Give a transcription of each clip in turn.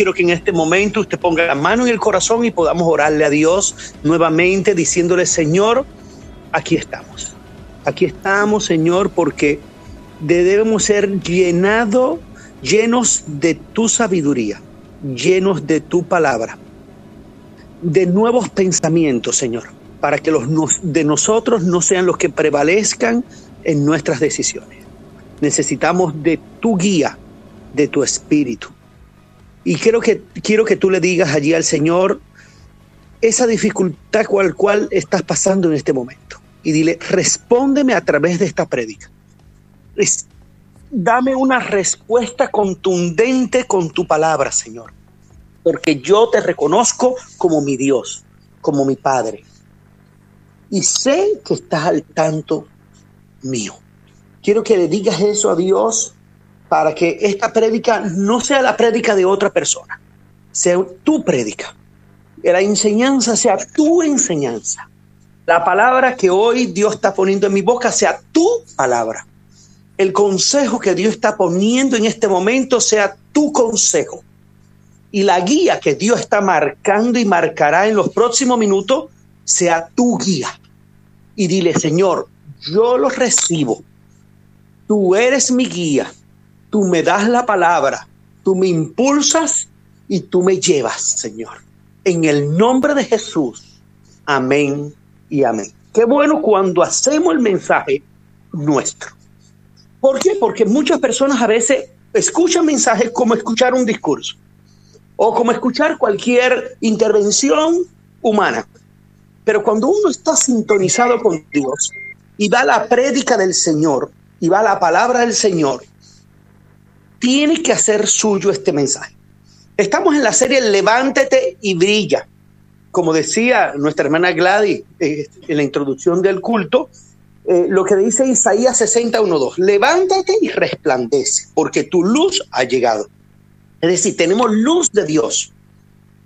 quiero que en este momento usted ponga la mano en el corazón y podamos orarle a Dios nuevamente diciéndole, Señor, aquí estamos. Aquí estamos, Señor, porque debemos ser llenados, llenos de tu sabiduría, llenos de tu palabra, de nuevos pensamientos, Señor, para que los de nosotros no sean los que prevalezcan en nuestras decisiones. Necesitamos de tu guía, de tu espíritu. Y quiero que, quiero que tú le digas allí al Señor esa dificultad cual cual estás pasando en este momento. Y dile, respóndeme a través de esta prédica. Dame una respuesta contundente con tu palabra, Señor. Porque yo te reconozco como mi Dios, como mi Padre. Y sé que estás al tanto mío. Quiero que le digas eso a Dios para que esta prédica no sea la prédica de otra persona, sea tu prédica. Que la enseñanza sea tu enseñanza. La palabra que hoy Dios está poniendo en mi boca sea tu palabra. El consejo que Dios está poniendo en este momento sea tu consejo. Y la guía que Dios está marcando y marcará en los próximos minutos sea tu guía. Y dile, Señor, yo lo recibo Tú eres mi guía, tú me das la palabra, tú me impulsas y tú me llevas, Señor. En el nombre de Jesús. Amén y amén. Qué bueno cuando hacemos el mensaje nuestro. ¿Por qué? Porque muchas personas a veces escuchan mensajes como escuchar un discurso o como escuchar cualquier intervención humana. Pero cuando uno está sintonizado con Dios y da la prédica del Señor, y va la palabra del Señor, tiene que hacer suyo este mensaje. Estamos en la serie Levántate y brilla. Como decía nuestra hermana Gladys eh, en la introducción del culto, eh, lo que dice Isaías 61.2, levántate y resplandece, porque tu luz ha llegado. Es decir, tenemos luz de Dios.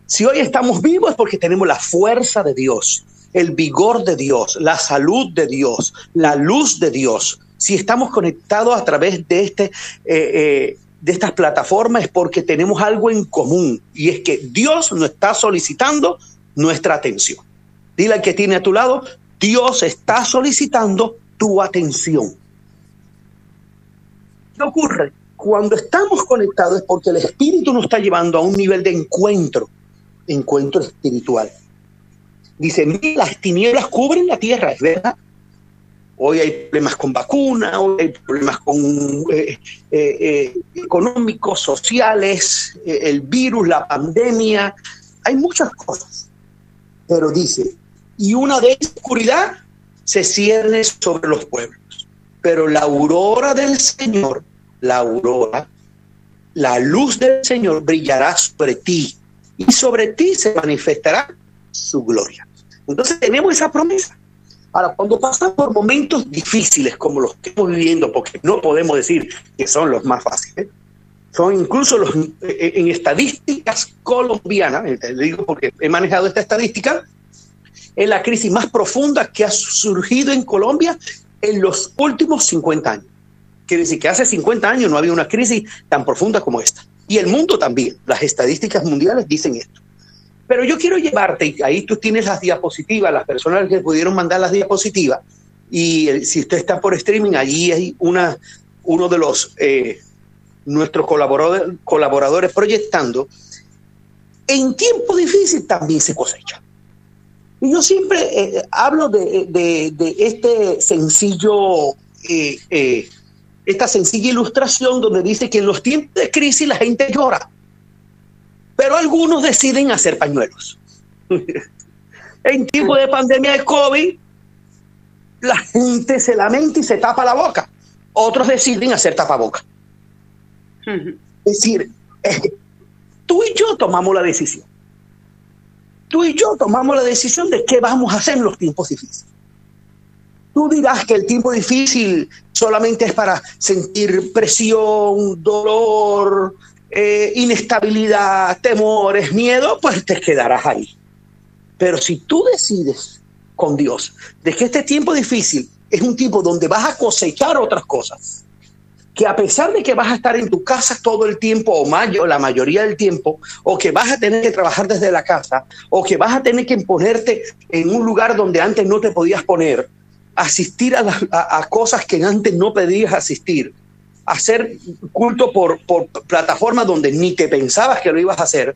Si hoy estamos vivos es porque tenemos la fuerza de Dios, el vigor de Dios, la salud de Dios, la luz de Dios si estamos conectados a través de, este, eh, de estas plataformas es porque tenemos algo en común y es que Dios nos está solicitando nuestra atención. Dile al que tiene a tu lado, Dios está solicitando tu atención. ¿Qué ocurre? Cuando estamos conectados es porque el Espíritu nos está llevando a un nivel de encuentro, encuentro espiritual. Dice, las tinieblas cubren la tierra, es verdad, Hoy hay problemas con vacunas, hoy hay problemas con, eh, eh, eh, económicos, sociales, el virus, la pandemia, hay muchas cosas. Pero dice, y una de oscuridad se cierne sobre los pueblos. Pero la aurora del Señor, la aurora, la luz del Señor brillará sobre ti y sobre ti se manifestará su gloria. Entonces tenemos esa promesa. Ahora, cuando pasamos por momentos difíciles como los que estamos viviendo, porque no podemos decir que son los más fáciles, son incluso los eh, en estadísticas colombianas, eh, le digo porque he manejado esta estadística, es la crisis más profunda que ha surgido en Colombia en los últimos 50 años. Quiere decir que hace 50 años no había una crisis tan profunda como esta. Y el mundo también. Las estadísticas mundiales dicen esto. Pero yo quiero llevarte, y ahí tú tienes las diapositivas, las personas que pudieron mandar las diapositivas, y si usted está por streaming, allí hay una, uno de los eh, nuestros colaboradores, colaboradores proyectando. En tiempo difícil también se cosecha. Y yo siempre eh, hablo de, este sencillo, eh, esta sencilla ilustración donde dice que en los tiempos de crisis la gente llora pero algunos deciden hacer pañuelos. en tiempo de pandemia de COVID, la gente se lamenta y se tapa la boca. Otros deciden hacer tapaboca. Es decir, tú y yo tomamos la decisión. Tú y yo tomamos la decisión de qué vamos a hacer en los tiempos difíciles. Tú dirás que el tiempo difícil solamente es para sentir presión, dolor, eh, inestabilidad, temores, miedo, pues te quedarás ahí. Pero si tú decides con Dios de que este tiempo difícil es un tiempo donde vas a cosechar otras cosas, que a pesar de que vas a estar en tu casa todo el tiempo o mayo, la mayoría del tiempo, o que vas a tener que trabajar desde la casa, o que vas a tener que ponerte en un lugar donde antes no te podías poner, asistir a, cosas que antes no podías asistir, hacer culto por, por plataformas donde ni te pensabas que lo ibas a hacer,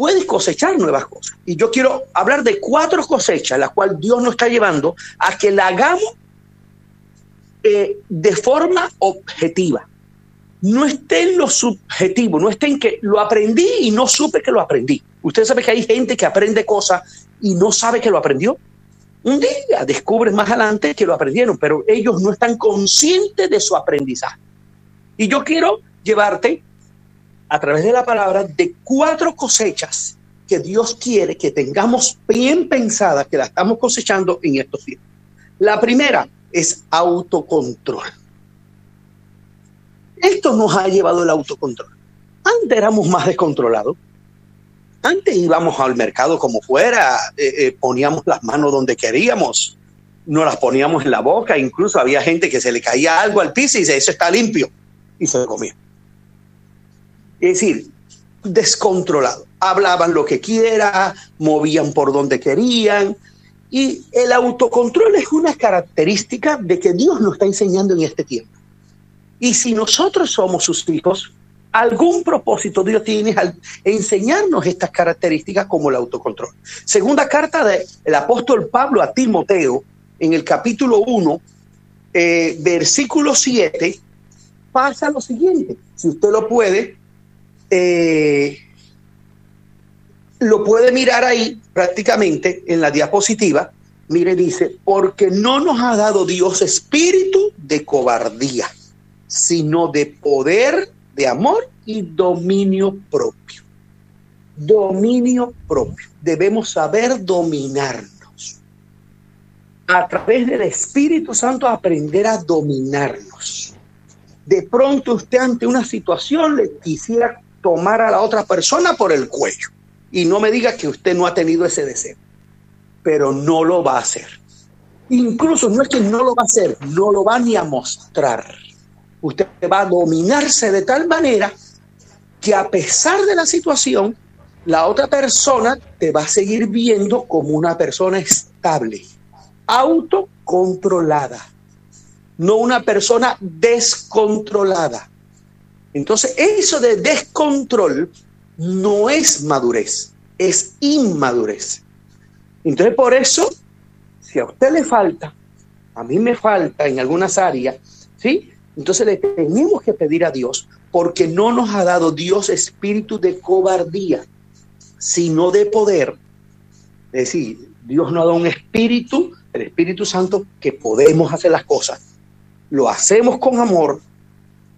puedes cosechar nuevas cosas. Y yo quiero hablar de cuatro cosechas, las cuales Dios nos está llevando a que la hagamos eh, de forma objetiva. No esté en lo subjetivo, no esté en que lo aprendí y no supe que lo aprendí. Usted sabe que hay gente que aprende cosas y no sabe que lo aprendió. Un día descubres más adelante que lo aprendieron, pero ellos no están conscientes de su aprendizaje. Y yo quiero llevarte a través de la palabra de cuatro cosechas que Dios quiere que tengamos bien pensadas, que la estamos cosechando en estos días. La primera, es autocontrol. Esto nos ha llevado el autocontrol. Antes éramos más descontrolados. Antes íbamos al mercado como fuera, eh, eh, poníamos las manos donde queríamos, no las poníamos en la boca, incluso había gente que se le caía algo al piso y dice, eso está limpio, y se lo. Es decir, descontrolado. Hablaban lo que quiera, movían por donde querían, y el autocontrol es una característica de que Dios nos está enseñando en este tiempo. Y si nosotros somos sus hijos, algún propósito Dios tiene al enseñarnos estas características como el autocontrol. Segunda carta del apóstol Pablo a Timoteo, en el capítulo 1, eh, versículo 7, pasa lo siguiente. Si usted lo puede, eh, lo puede mirar ahí prácticamente en la diapositiva. Mire, dice, porque no nos ha dado Dios espíritu de cobardía, sino de poder, de amor y dominio propio. Dominio propio. Debemos saber dominarnos. A través del Espíritu Santo aprender a dominarnos. De pronto usted ante una situación le quisiera tomar a la otra persona por el cuello y no me diga que usted no ha tenido ese deseo, pero no lo va a hacer. Incluso no es que no lo va a hacer, no lo va ni a mostrar. Usted va a dominarse de tal manera que a pesar de la situación, la otra persona te va a seguir viendo como una persona estable, autocontrolada, no una persona descontrolada. Entonces, eso de descontrol no es madurez, es inmadurez. Entonces, por eso, si a usted le falta, a mí me falta en algunas áreas, ¿sí? Entonces le tenemos que pedir a Dios, porque no nos ha dado Dios espíritu de cobardía, sino de poder. Es decir, Dios nos ha dado un espíritu, el Espíritu Santo, que podemos hacer las cosas. Lo hacemos con amor,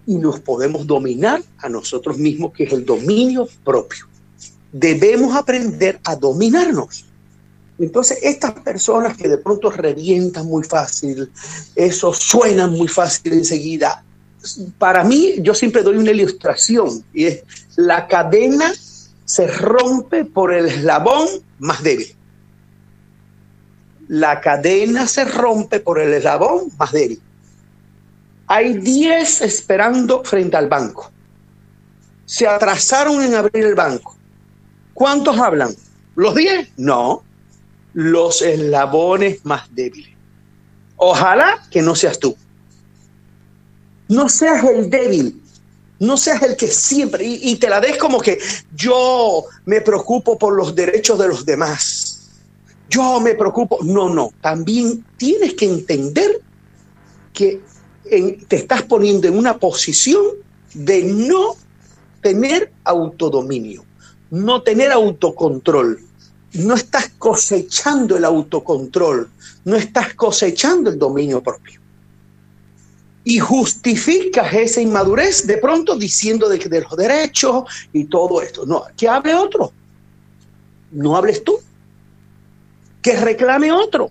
y nos podemos dominar a nosotros mismos, que es el dominio propio. Debemos aprender a dominarnos. Entonces, estas personas que de pronto revientan muy fácil, eso suena muy fácil enseguida. Para mí, yo siempre doy una ilustración y es la cadena se rompe por el eslabón más débil. La cadena se rompe por el eslabón más débil. Hay 10 esperando frente al banco. Se atrasaron en abrir el banco. ¿Cuántos hablan? ¿Los 10? No. Los eslabones más débiles. Ojalá que no seas tú. No seas el débil. No seas el que siempre, y, y, te la des como que yo me preocupo por los derechos de los demás. Yo me preocupo. No, no. También tienes que entender que te estás poniendo en una posición de no tener autodominio, no tener autocontrol. No estás cosechando el autocontrol, no estás cosechando el dominio propio. Y justificas esa inmadurez de pronto diciendo de, de los derechos y todo esto. No, que hable otro. No hables tú. Que reclame otro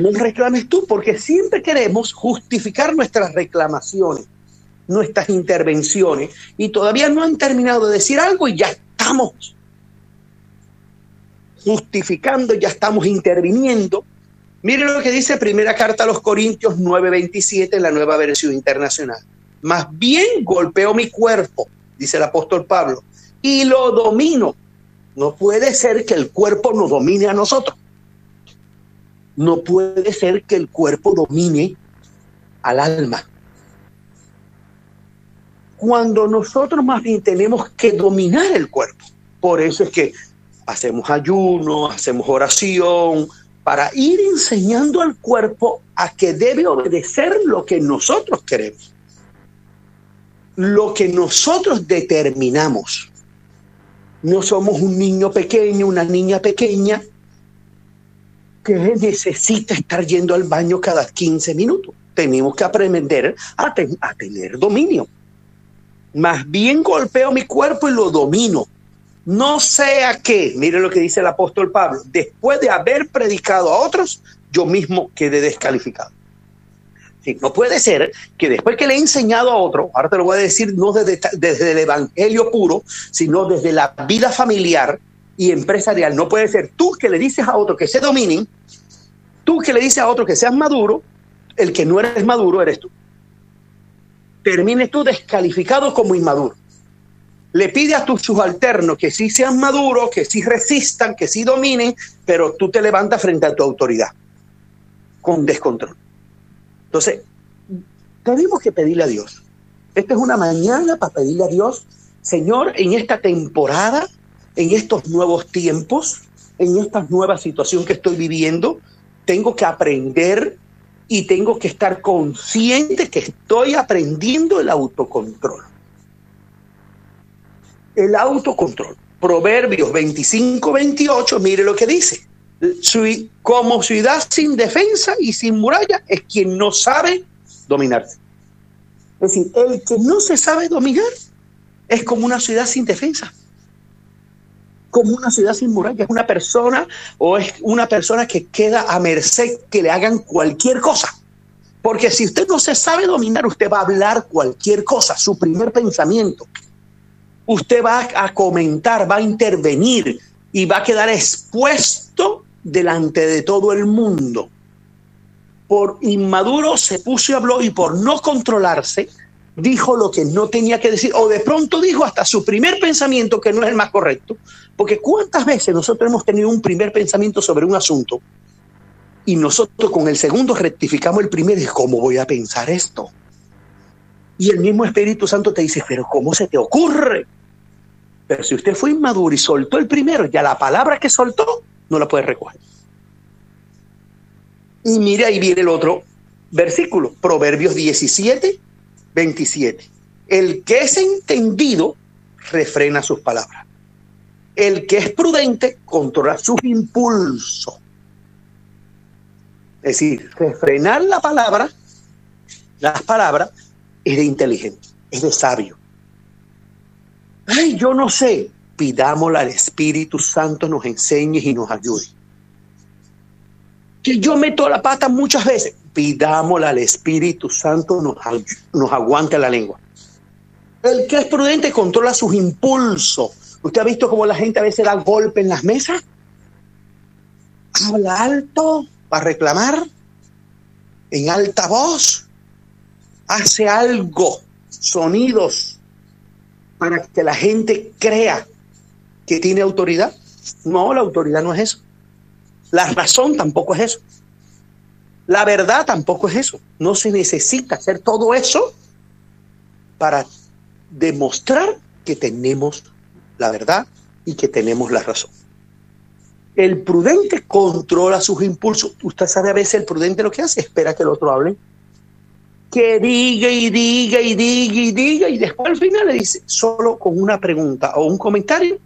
no reclames tú, porque siempre queremos justificar nuestras reclamaciones, nuestras intervenciones, y todavía no han terminado de decir algo y ya estamos justificando, ya estamos interviniendo, Miren lo que dice primera carta a los Corintios 9:27 en la nueva versión internacional. Más bien golpeo mi cuerpo, dice el apóstol Pablo, y lo domino. No puede ser que el cuerpo nos domine a nosotros. No puede ser que el cuerpo domine al alma. Cuando nosotros más bien tenemos que dominar el cuerpo. Por eso es que hacemos ayuno, hacemos oración, para ir enseñando al cuerpo a que debe obedecer lo que nosotros queremos, lo que nosotros determinamos. No somos un niño pequeño, una niña pequeña que necesita estar yendo al baño cada 15 minutos. Tenemos que aprender a, tener dominio. Más bien golpeo mi cuerpo y lo domino no sea que, mire lo que dice el apóstol Pablo, después de haber predicado a otros, yo mismo quede descalificado. no puede ser que después que le he enseñado a otro, ahora te lo voy a decir no desde, desde el evangelio puro, sino desde la vida familiar y empresarial, no puede ser tú que le dices a otro que se dominen, tú que le dices a otro que seas maduro, el que no eres maduro eres tú. Termines tú descalificado como inmaduro le pide a tus subalternos que sí sean maduros, que sí resistan, que sí dominen, pero tú te levantas frente a tu autoridad con descontrol. Entonces, tenemos que pedirle a Dios. Esta es una mañana para pedirle a Dios, Señor, en esta temporada, en estos nuevos tiempos, en esta nueva situación que estoy viviendo, tengo que aprender y tengo que estar consciente que estoy aprendiendo el autocontrol el autocontrol. Proverbios 25, 28, mire lo que dice. Como ciudad sin defensa y sin muralla es quien no sabe dominarse. Es decir, el que no se sabe dominar es como una ciudad sin defensa. Como una ciudad sin muralla. Es una persona o es una persona que queda a merced que le hagan cualquier cosa. Porque si usted no se sabe dominar, usted va a hablar cualquier cosa, su primer pensamiento usted va a comentar, va a intervenir y va a quedar expuesto delante de todo el mundo. Por inmaduro se puso y habló y por no controlarse dijo lo que no tenía que decir o de pronto dijo hasta su primer pensamiento que no es el más correcto. Porque cuántas veces nosotros hemos tenido un primer pensamiento sobre un asunto y nosotros con el segundo rectificamos el primero y ¿cómo voy a pensar esto? Y el mismo Espíritu Santo te dice, pero ¿cómo se te ocurre? Pero si usted fue inmaduro y soltó el primero, ya la palabra que soltó no la puede recoger. Y mire, ahí viene el otro versículo, Proverbios 17, 27. El que es entendido refrena sus palabras. El que es prudente controla sus impulsos. Es decir, refrenar la palabra, las palabras, es de inteligente, es de sabio ay, yo no sé, pidámosle al Espíritu Santo nos enseñe y nos ayude. Que yo meto la pata muchas veces, pidámosle al Espíritu Santo nos, nos aguante la lengua. El que es prudente controla sus impulsos. ¿Usted ha visto cómo la gente a veces da golpe en las mesas? Habla alto para reclamar, en alta voz, hace algo, sonidos para que la gente crea que tiene autoridad. No, la autoridad no es eso. La razón tampoco es eso. La verdad tampoco es eso. No se necesita hacer todo eso para demostrar que tenemos la verdad y que tenemos la razón. El prudente controla sus impulsos. Usted sabe a veces el prudente lo que hace, espera que el otro hable que diga y diga y diga y diga y después al final le dice, solo con una pregunta o un comentario,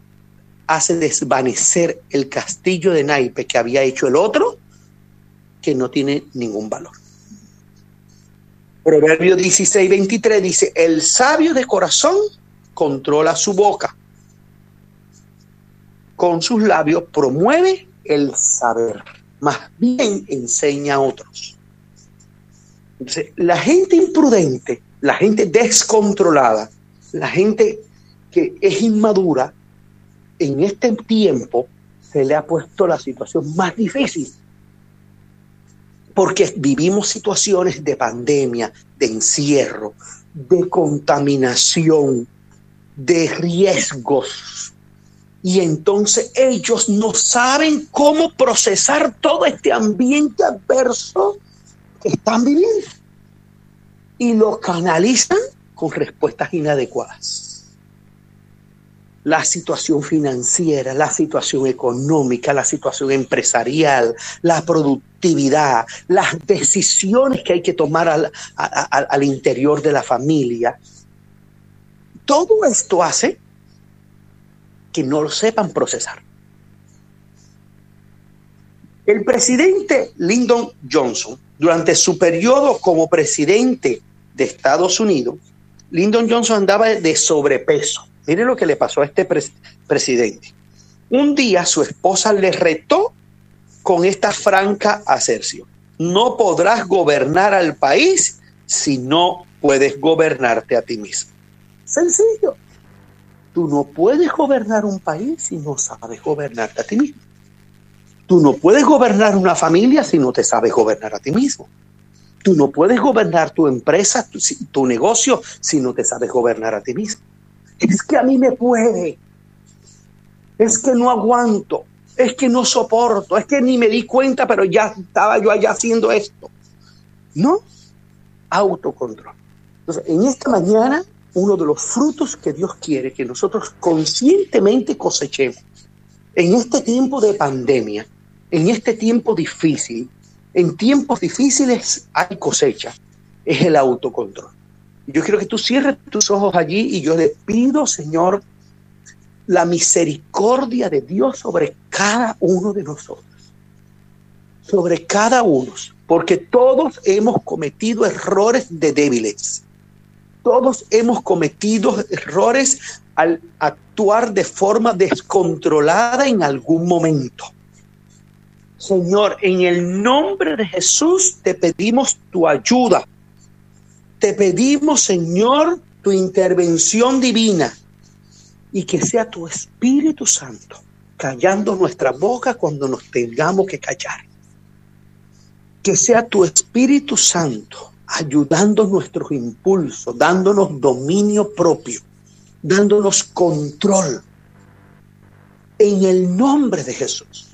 hace desvanecer el castillo de naipe que había hecho el otro, que no tiene ningún valor. Proverbio 16, 23 dice, el sabio de corazón controla su boca. Con sus labios promueve el saber, más bien enseña a otros la gente imprudente, la gente descontrolada, la gente que es inmadura, en este tiempo se le ha puesto la situación más difícil. porque vivimos situaciones de pandemia, de encierro, de contaminación, de riesgos. Y entonces ellos no saben cómo procesar todo este ambiente adverso que están viviendo. Y lo canalizan con respuestas inadecuadas la situación financiera, la situación económica, la situación empresarial, la productividad, las decisiones que hay que tomar al, interior de la familia. Todo esto hace que no lo sepan procesar. El presidente Lyndon Johnson, durante su periodo como presidente de Estados Unidos, Lyndon Johnson andaba de sobrepeso Mire lo que le pasó a este presidente. Un día su esposa le retó con esta franca aserción. No podrás gobernar al país si no puedes gobernarte a ti mismo. Sencillo. Tú no puedes gobernar un país si no sabes gobernarte a ti mismo. Tú no puedes gobernar una familia si no te sabes gobernar a ti mismo. Tú no puedes gobernar tu empresa, tu, tu negocio, si no te sabes gobernar a ti mismo es que a mí me puede, es que no aguanto, es que no soporto, es que ni me di cuenta, pero ya estaba yo allá haciendo esto. No, autocontrol. Entonces, en esta mañana, uno de los frutos que Dios quiere que nosotros conscientemente cosechemos en este tiempo de pandemia, en este tiempo difícil, en tiempos difíciles hay cosecha, es el autocontrol. Yo quiero que tú cierres tus ojos allí y yo le pido, Señor, la misericordia de Dios sobre cada uno de nosotros. Sobre cada uno. Porque todos hemos cometido errores de débiles. Todos hemos cometido errores al actuar de forma descontrolada en algún momento. Señor, en el nombre de Jesús te pedimos tu ayuda te pedimos, Señor, tu intervención divina y que sea tu Espíritu Santo callando nuestra boca cuando nos tengamos que callar. Que sea tu Espíritu Santo ayudando nuestros impulsos, dándonos dominio propio, dándonos control. En el nombre de Jesús.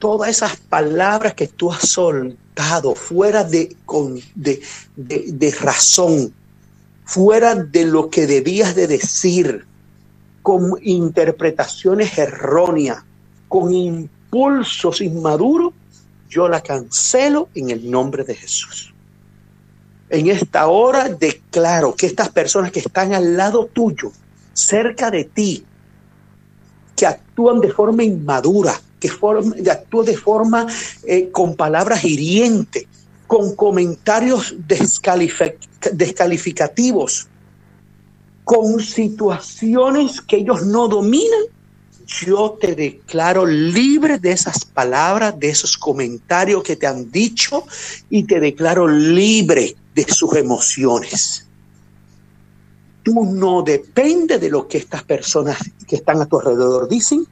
Todas esas palabras que tú has soltado fuera de, de, razón, fuera de lo que debías de decir, con interpretaciones erróneas, con impulsos inmaduros, yo la cancelo en el nombre de Jesús. En esta hora declaro que estas personas que están al lado tuyo, cerca de ti, que actúan de forma inmadura, que forma, actúa de forma eh, con palabras hirientes, con comentarios descalificativos, con situaciones que ellos no dominan, yo te declaro libre de esas palabras, de esos comentarios que te han dicho y te declaro libre de sus emociones. Tú no dependes de lo que estas personas que están a tu alrededor dicen,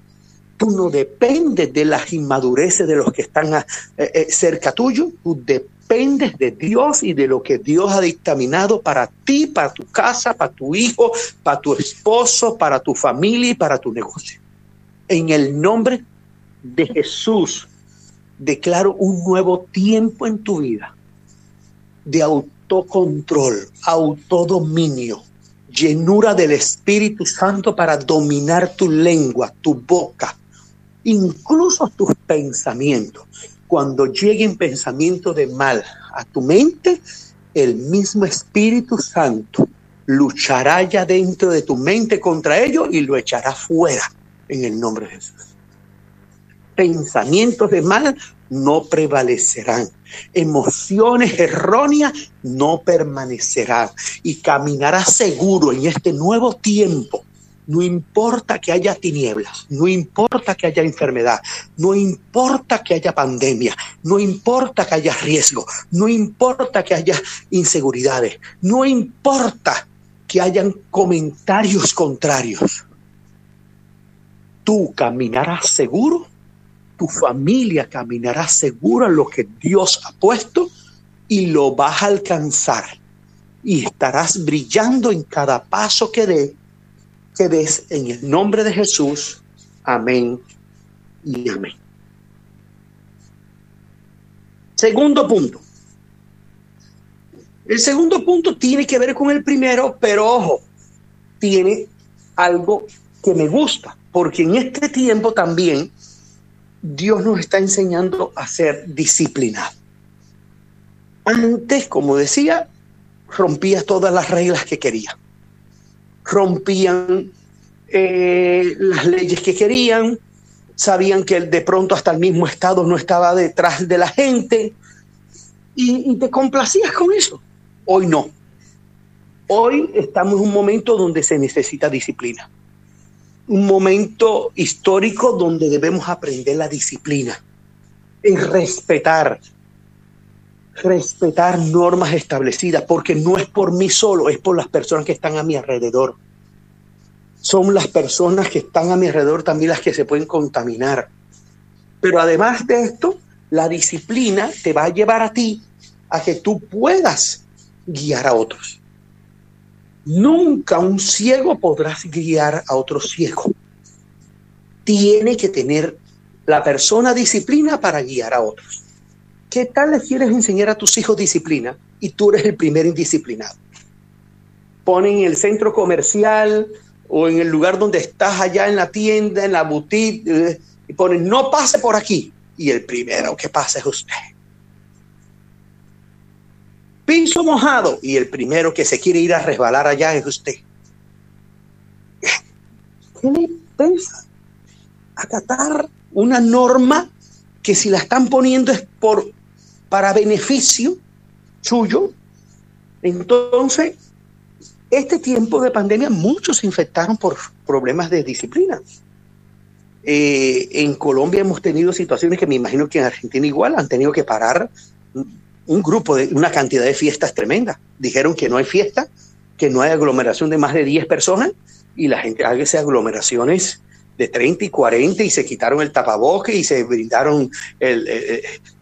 Tú no dependes de las inmadureces de los que están eh, eh, cerca tuyo, tú dependes de Dios y de lo que Dios ha dictaminado para ti, para tu casa, para tu hijo, para tu esposo, para tu familia y para tu negocio. En el nombre de Jesús, declaro un nuevo tiempo en tu vida de autocontrol, autodominio, llenura del Espíritu Santo para dominar tu lengua, tu boca, incluso tus pensamientos. Cuando lleguen pensamientos de mal a tu mente, el mismo Espíritu Santo luchará ya dentro de tu mente contra ellos y lo echará fuera en el nombre de Jesús. Pensamientos de mal no prevalecerán. Emociones erróneas no permanecerán. Y caminarás seguro en este nuevo tiempo no importa que haya tinieblas, no importa que haya enfermedad, no importa que haya pandemia, no importa que haya riesgo, no importa que haya inseguridades, no importa que hayan comentarios contrarios. Tú caminarás seguro tu familia caminará segura en lo que Dios ha puesto y lo vas a alcanzar. Y estarás brillando en cada paso que, de, que des en el nombre de Jesús. Amén y amén. Segundo punto. El segundo punto tiene que ver con el primero, pero ojo, tiene algo que me gusta, porque en este tiempo también Dios nos está enseñando a ser disciplinados. Antes, como decía, rompía todas las reglas que quería. Rompían eh, las leyes que querían, sabían que de pronto hasta el mismo Estado no estaba detrás de la gente y te complacías con eso. Hoy no. Hoy estamos en un momento donde se necesita disciplina. Un momento histórico donde debemos aprender la disciplina, en respetar, respetar normas establecidas, porque no es por mí solo, es por las personas que están a mi alrededor. Son las personas que están a mi alrededor también las que se pueden contaminar. Pero además de esto, la disciplina te va a llevar a ti a que tú puedas guiar a otros. Nunca un ciego podrá guiar a otro ciego. Tiene que tener la persona disciplina para guiar a otros. ¿Qué tal le quieres enseñar a tus hijos disciplina y tú eres el primer indisciplinado? Ponen en el centro comercial o en el lugar donde estás allá en la tienda, en la boutique, eh, y ponen no pase por aquí y el primero que pase es usted piso mojado y el primero que se quiere ir a resbalar allá es usted. ¿Qué le pesa acatar una norma que si la están poniendo es por para beneficio suyo? Entonces, este tiempo de pandemia muchos se infectaron por problemas de disciplina. Eh, en Colombia hemos tenido situaciones que me imagino que en Argentina igual han tenido que parar un grupo de una cantidad de fiestas tremenda. Dijeron que no hay fiesta, que no hay aglomeración de más de 10 personas y la gente hace aglomeraciones de 30 y 40 y se quitaron el tapaboque y se brindaron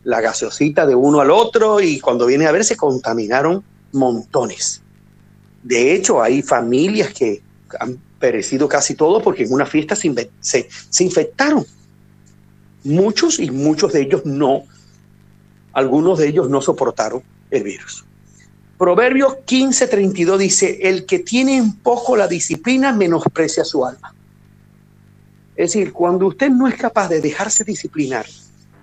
la gaseosita de uno al otro y cuando viene a ver se contaminaron montones. De hecho, hay familias que han perecido casi todos porque en una fiesta se, se, se infectaron. Muchos y muchos de ellos no algunos de ellos no soportaron el virus. Proverbios 15:32 dice, el que tiene en poco la disciplina menosprecia su alma. Es decir, cuando usted no es capaz de dejarse disciplinar,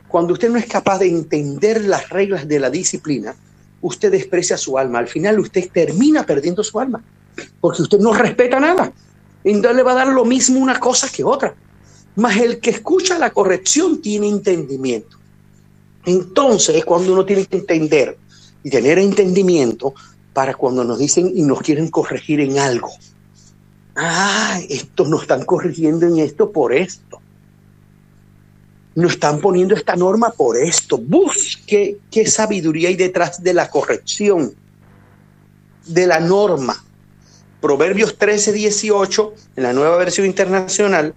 cuando usted no es capaz de entender las reglas de la disciplina, usted desprecia su alma. Al final usted termina perdiendo su alma, porque usted no respeta nada. Entonces le va a dar lo mismo una cosa que otra. Mas el que escucha la corrección tiene entendimiento. Entonces es cuando uno tiene que entender y tener entendimiento para cuando nos dicen y nos quieren corregir en algo. Ah, estos nos están corrigiendo en esto por esto. Nos están poniendo esta norma por esto. Busque qué sabiduría hay detrás de la corrección, de la norma. Proverbios 13, 18, en la nueva versión internacional,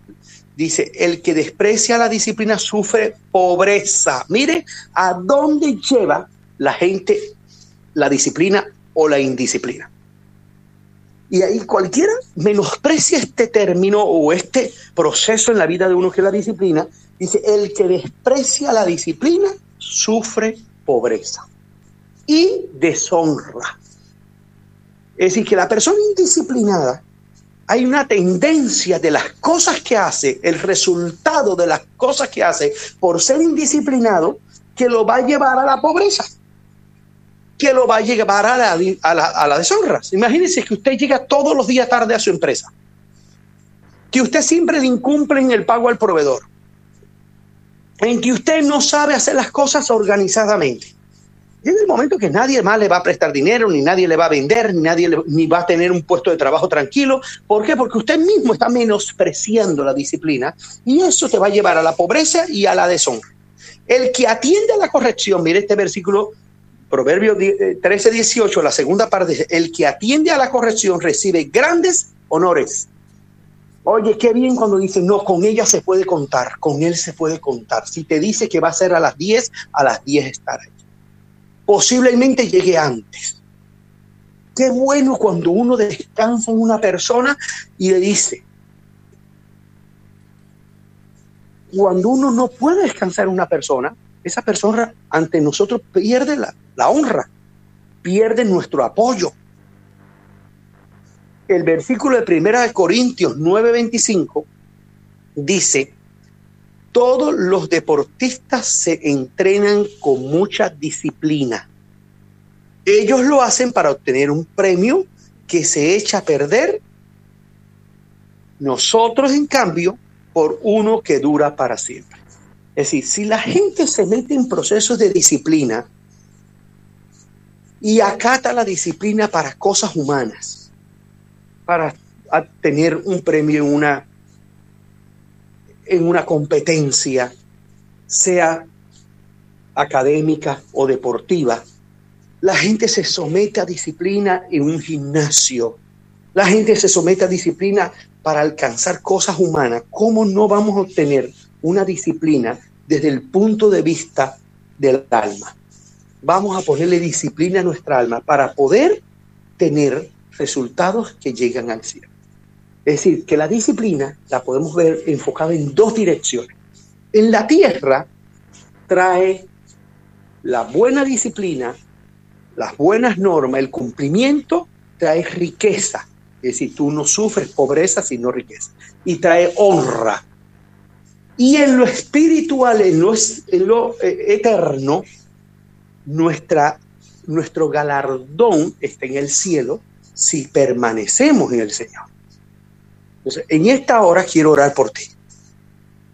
Dice, el que desprecia la disciplina sufre pobreza. Mire a dónde lleva la gente la disciplina o la indisciplina. Y ahí cualquiera menosprecia este término o este proceso en la vida de uno que es la disciplina. Dice, el que desprecia la disciplina sufre pobreza y deshonra. Es decir, que la persona indisciplinada hay una tendencia de las cosas que hace, el resultado de las cosas que hace por ser indisciplinado, que lo va a llevar a la pobreza, que lo va a llevar a la, deshonra. Imagínense que usted llega todos los días tarde a su empresa, que usted siempre le incumple en el pago al proveedor, en que usted no sabe hacer las cosas organizadamente Llega el momento que nadie más le va a prestar dinero, ni nadie le va a vender, ni nadie ni va a tener un puesto de trabajo tranquilo. ¿Por qué? Porque usted mismo está menospreciando la disciplina y eso te va a llevar a la pobreza y a la deshonra. El que atiende a la corrección, mire este versículo, Proverbio 13, 18, la segunda parte, el que atiende a la corrección recibe grandes honores. Oye, qué bien cuando dice, no, con ella se puede contar, con él se puede contar. Si te dice que va a ser a las 10, a las 10 estará. Posiblemente llegue antes. Qué bueno cuando uno descansa en una persona y le dice, cuando uno no puede descansar en una persona, esa persona ante nosotros pierde la, la honra, pierde nuestro apoyo. El versículo de Primera de Corintios 9:25 dice, todos los deportistas se entrenan con mucha disciplina. Ellos lo hacen para obtener un premio que se echa a perder. Nosotros, en cambio, por uno que dura para siempre. Es decir, si la gente se mete en procesos de disciplina y acata la disciplina para cosas humanas, para tener un premio en una, en una competencia, sea académica o deportiva, la gente se somete a disciplina en un gimnasio, la gente se somete a disciplina para alcanzar cosas humanas, ¿cómo no vamos a obtener una disciplina desde el punto de vista del alma? Vamos a ponerle disciplina a nuestra alma para poder tener resultados que llegan al cielo. Es decir, que la disciplina la podemos ver enfocada en dos direcciones. En la tierra trae la buena disciplina, las buenas normas, el cumplimiento, trae riqueza, es decir, tú no sufres pobreza, sino riqueza. Y trae honra. Y en lo espiritual, en lo, eh, eterno, nuestra, nuestro galardón está en el cielo si permanecemos en el Señor. En esta hora quiero orar por ti.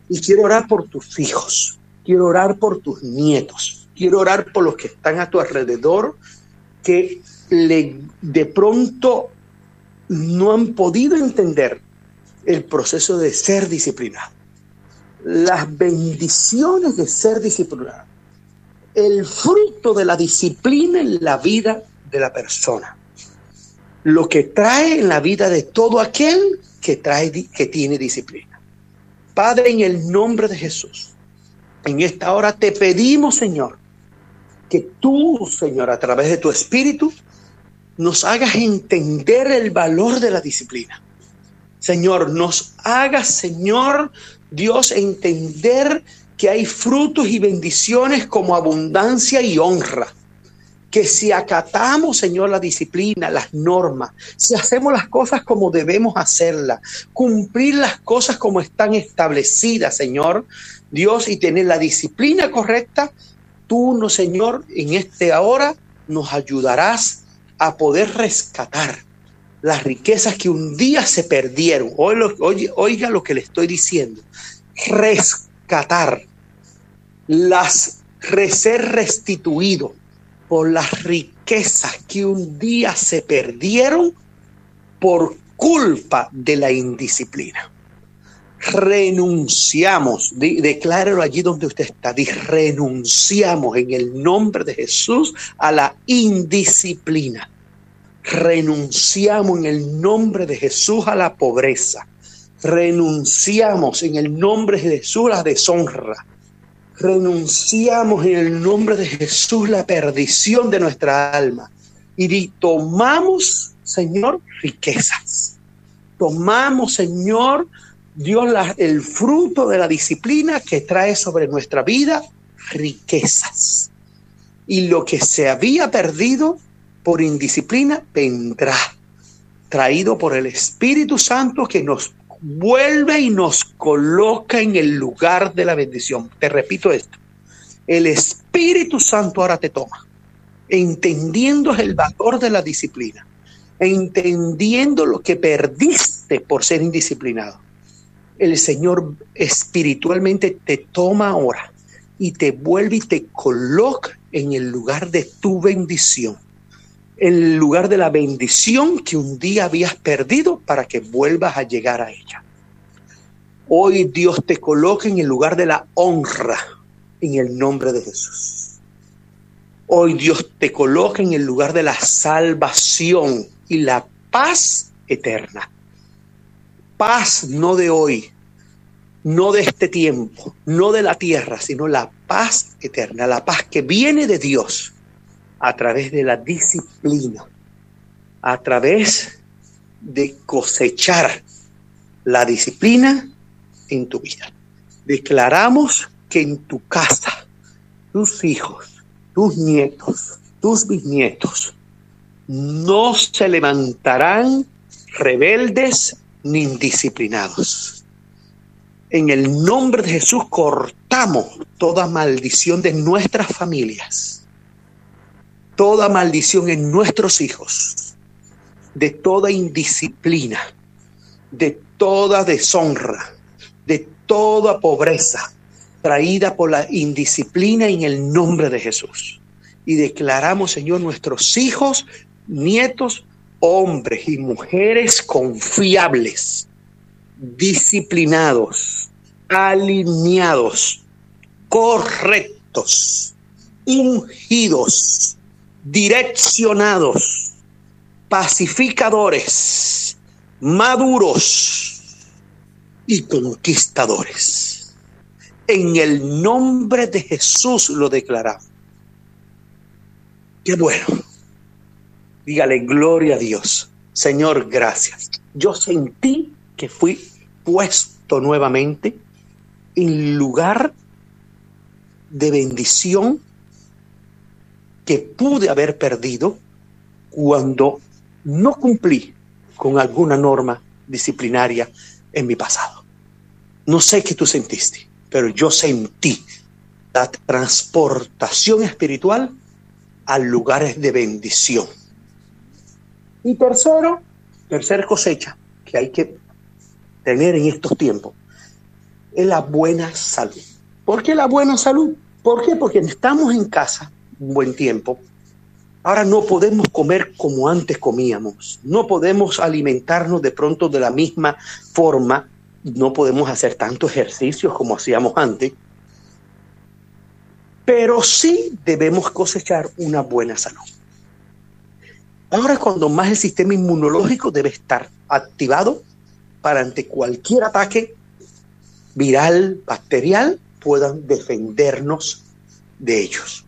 Y quiero orar por tus hijos. Quiero orar por tus nietos. Quiero orar por los que están a tu alrededor, que de pronto no han podido entender el proceso de ser disciplinado. Las bendiciones de ser disciplinado. El fruto de la disciplina en la vida de la persona. Lo que trae en la vida de todo aquel que, trae, que tiene disciplina. Padre, en el nombre de Jesús, en esta hora te pedimos, Señor, que tú, Señor, a través de tu Espíritu, nos hagas entender el valor de la disciplina. Señor, nos hagas, Señor Dios, entender que hay frutos y bendiciones como abundancia y honra. Que si acatamos, Señor, la disciplina, las normas, si hacemos las cosas como debemos hacerlas, cumplir las cosas como están establecidas, Señor, Dios, y tener la disciplina correcta, tú, no, Señor, en este ahora nos ayudarás a poder rescatar las riquezas que un día se perdieron. Oiga, lo que le estoy diciendo. Rescatar las ser restituido por las riquezas que un día se perdieron por culpa de la indisciplina. Renunciamos, declárelo allí donde usted está, renunciamos en el nombre de Jesús a la indisciplina. Renunciamos en el nombre de Jesús a la pobreza. Renunciamos en el nombre de Jesús a la deshonra. Renunciamos en el nombre de Jesús la perdición de nuestra alma. Y tomamos, Señor, riquezas. Tomamos, Señor, Dios el fruto de la disciplina que trae sobre nuestra vida riquezas. Y lo que se había perdido por indisciplina vendrá, traído por el Espíritu Santo que nos vuelve y nos coloca en el lugar de la bendición. Te repito esto, el Espíritu Santo ahora te toma, entendiendo el valor de la disciplina, entendiendo lo que perdiste por ser indisciplinado. El Señor espiritualmente te toma ahora y te vuelve y te coloca en el lugar de tu bendición, en el lugar de la bendición que un día habías perdido para que vuelvas a llegar a ella. Hoy Dios te coloca en el lugar de la honra en el nombre de Jesús. Hoy Dios te coloca en el lugar de la salvación y la paz eterna paz no de hoy, no de este tiempo, no de la tierra, sino la paz eterna, la paz que viene de Dios a través de la disciplina, a través de cosechar la disciplina en tu vida. Declaramos que en tu casa, tus hijos, tus nietos, tus bisnietos, no se levantarán rebeldes ni indisciplinados. En el nombre de Jesús cortamos toda maldición de nuestras familias, toda maldición en nuestros hijos, de toda indisciplina, de toda deshonra, de toda pobreza traída por la indisciplina en el nombre de Jesús. Y declaramos, Señor, nuestros hijos, nietos, hombres y mujeres confiables, disciplinados, alineados, correctos, ungidos, direccionados, pacificadores, maduros y conquistadores. En el nombre de Jesús lo declaramos. Qué bueno. Dígale gloria a Dios. Señor, gracias. Yo sentí que fui puesto nuevamente en lugar de bendición que pude haber perdido cuando no cumplí con alguna norma disciplinaria en mi pasado. No sé qué tú sentiste, pero yo sentí la transportación espiritual a lugares de bendición. Y tercero, tercera cosecha que hay que tener en estos tiempos es la buena salud. ¿Por qué la buena salud? ¿Por qué? Porque estamos en casa un buen tiempo. Ahora no podemos comer como antes comíamos. No podemos alimentarnos de pronto de la misma forma. No podemos hacer tantos ejercicios como hacíamos antes. Pero sí debemos cosechar una buena salud. Ahora es cuando más el sistema inmunológico debe estar activado para ante cualquier ataque viral, bacterial, puedan defendernos de ellos.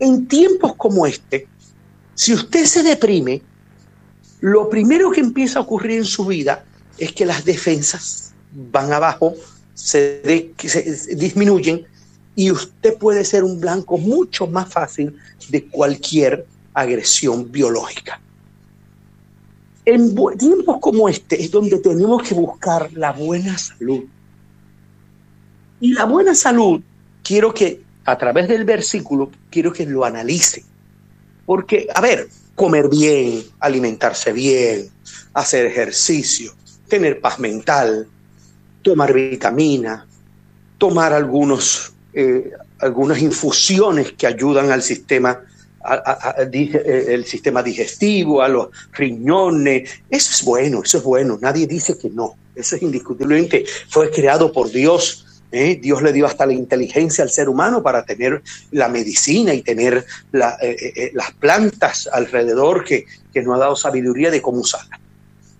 En tiempos como este, si usted se deprime, lo primero que empieza a ocurrir en su vida es que las defensas van abajo, se, disminuyen y usted puede ser un blanco mucho más fácil de cualquier agresión biológica. En tiempos como este es donde tenemos que buscar la buena salud. Y la buena salud, quiero que a través del versículo, quiero que lo analice. Porque, a ver, comer bien, alimentarse bien, hacer ejercicio, tener paz mental, tomar vitamina, tomar algunos, eh, algunas infusiones que ayudan al sistema eh, el sistema digestivo, a los riñones. Eso es bueno, eso es bueno. Nadie dice que no. Eso es indiscutiblemente. Fue creado por Dios. ¿Eh? Dios le dio hasta la inteligencia al ser humano para tener la medicina y tener eh, las plantas alrededor que, que nos ha dado sabiduría de cómo usarla.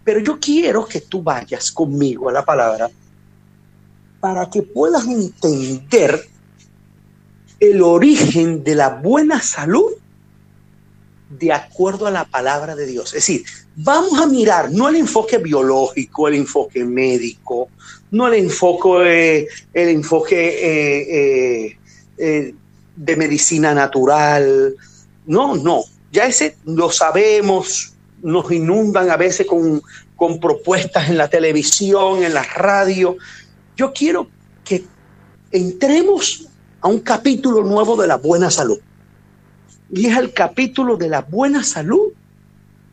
Pero yo quiero que tú vayas conmigo a la palabra para que puedas entender el origen de la buena salud de acuerdo a la palabra de Dios. Es decir, vamos a mirar no el enfoque biológico, el enfoque médico, no el enfoque, el enfoque eh, eh, de medicina natural. No, no. Ya ese lo sabemos, nos inundan a veces con, con propuestas en la televisión, en la radio. Yo quiero que entremos a un capítulo nuevo de la buena salud y es el capítulo de la buena salud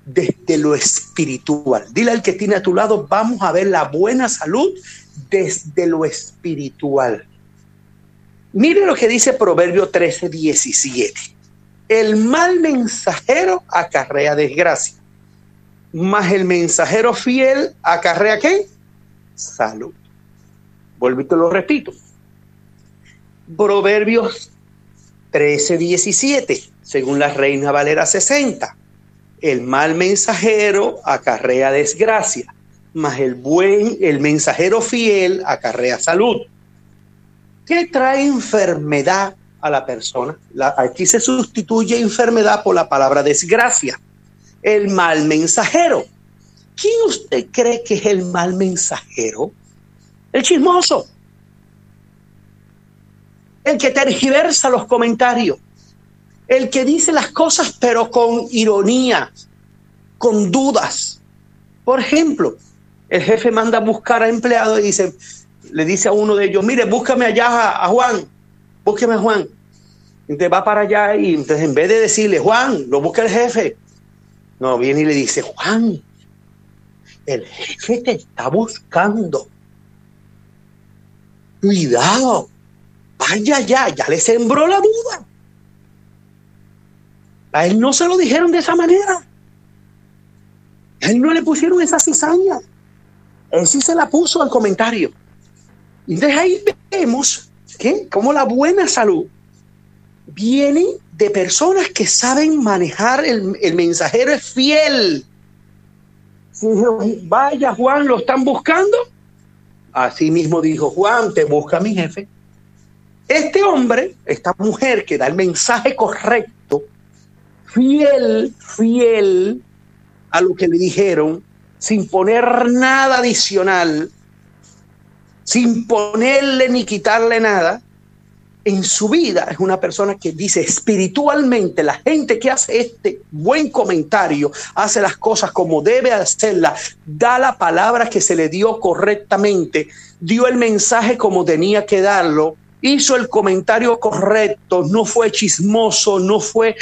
desde lo espiritual. Dile al que tiene a tu lado, vamos a ver la buena salud desde lo espiritual. Mire lo que dice Proverbio 13, 17. El mal mensajero acarrea desgracia, mas el mensajero fiel acarrea qué? Salud. Vuelvo y te lo repito. Proverbios 13, 17 según la Reina Valera 60. El mal mensajero acarrea desgracia, mas el buen, el mensajero fiel acarrea salud. ¿Qué trae enfermedad a la persona? aquí se sustituye enfermedad por la palabra desgracia. El mal mensajero. ¿Quién usted cree que es el mal mensajero? El chismoso. El que tergiversa los comentarios. El que dice las cosas pero con ironía, con dudas. Por ejemplo, el jefe manda a buscar a empleados y dice, le dice a uno de ellos, mire, búscame allá a, Juan, búsqueme a Juan. Entonces va para allá y entonces en vez de decirle, Juan, lo busca el jefe, no, viene y le dice, Juan, el jefe te está buscando. Cuidado, vaya ya, ya le sembró la duda. A él no se lo dijeron de esa manera. A él no le pusieron esa cizaña. Él sí se la puso al comentario. Entonces ahí vemos que como la buena salud viene de personas que saben manejar el, el mensajero es fiel. Vaya Juan, lo están buscando. Así mismo dijo Juan, te busca mi jefe. Este hombre, esta mujer que da el mensaje correcto, fiel, fiel a lo que le dijeron, sin poner nada adicional, sin ponerle ni quitarle nada, en su vida es una persona que dice espiritualmente, la gente que hace este buen comentario, hace las cosas como debe hacerlas, da la palabra que se le dio correctamente, dio el mensaje como tenía que darlo, hizo el comentario correcto, no fue chismoso, no fue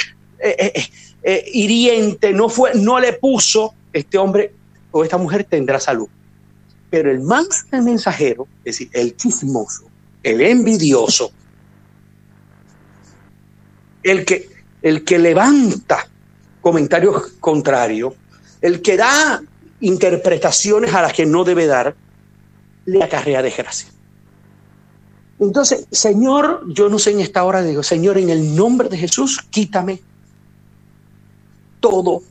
eh, eh, eh, hiriente, no, fue, no le puso, este hombre o esta mujer tendrá salud. Pero el más mensajero, es decir, el chismoso, el envidioso, el que, el que levanta comentarios contrarios, el que da interpretaciones a las que no debe dar, le acarrea desgracia. Entonces, Señor, yo no sé en esta hora, digo, Señor, en el nombre de Jesús, quítame todo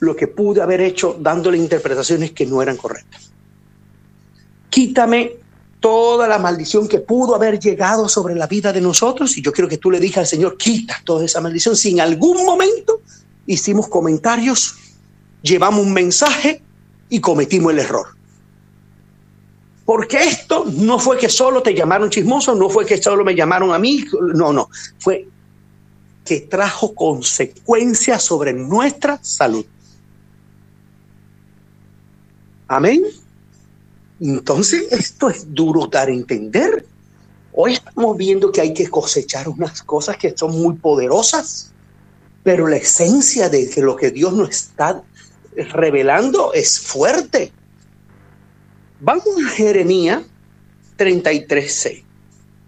lo que pude haber hecho dándole interpretaciones que no eran correctas. Quítame toda la maldición que pudo haber llegado sobre la vida de nosotros y yo quiero que tú le digas al Señor, quita toda esa maldición. Si en algún momento hicimos comentarios, llevamos un mensaje y cometimos el error. Porque esto no fue que solo te llamaron chismoso, no fue que solo me llamaron a mí, no, no, fue que trajo consecuencias sobre nuestra salud. Amén. Entonces, esto es duro dar a entender. Hoy estamos viendo que hay que cosechar unas cosas que son muy poderosas, pero la esencia de lo que Dios nos está revelando es fuerte. Vamos a Jeremías 33:6.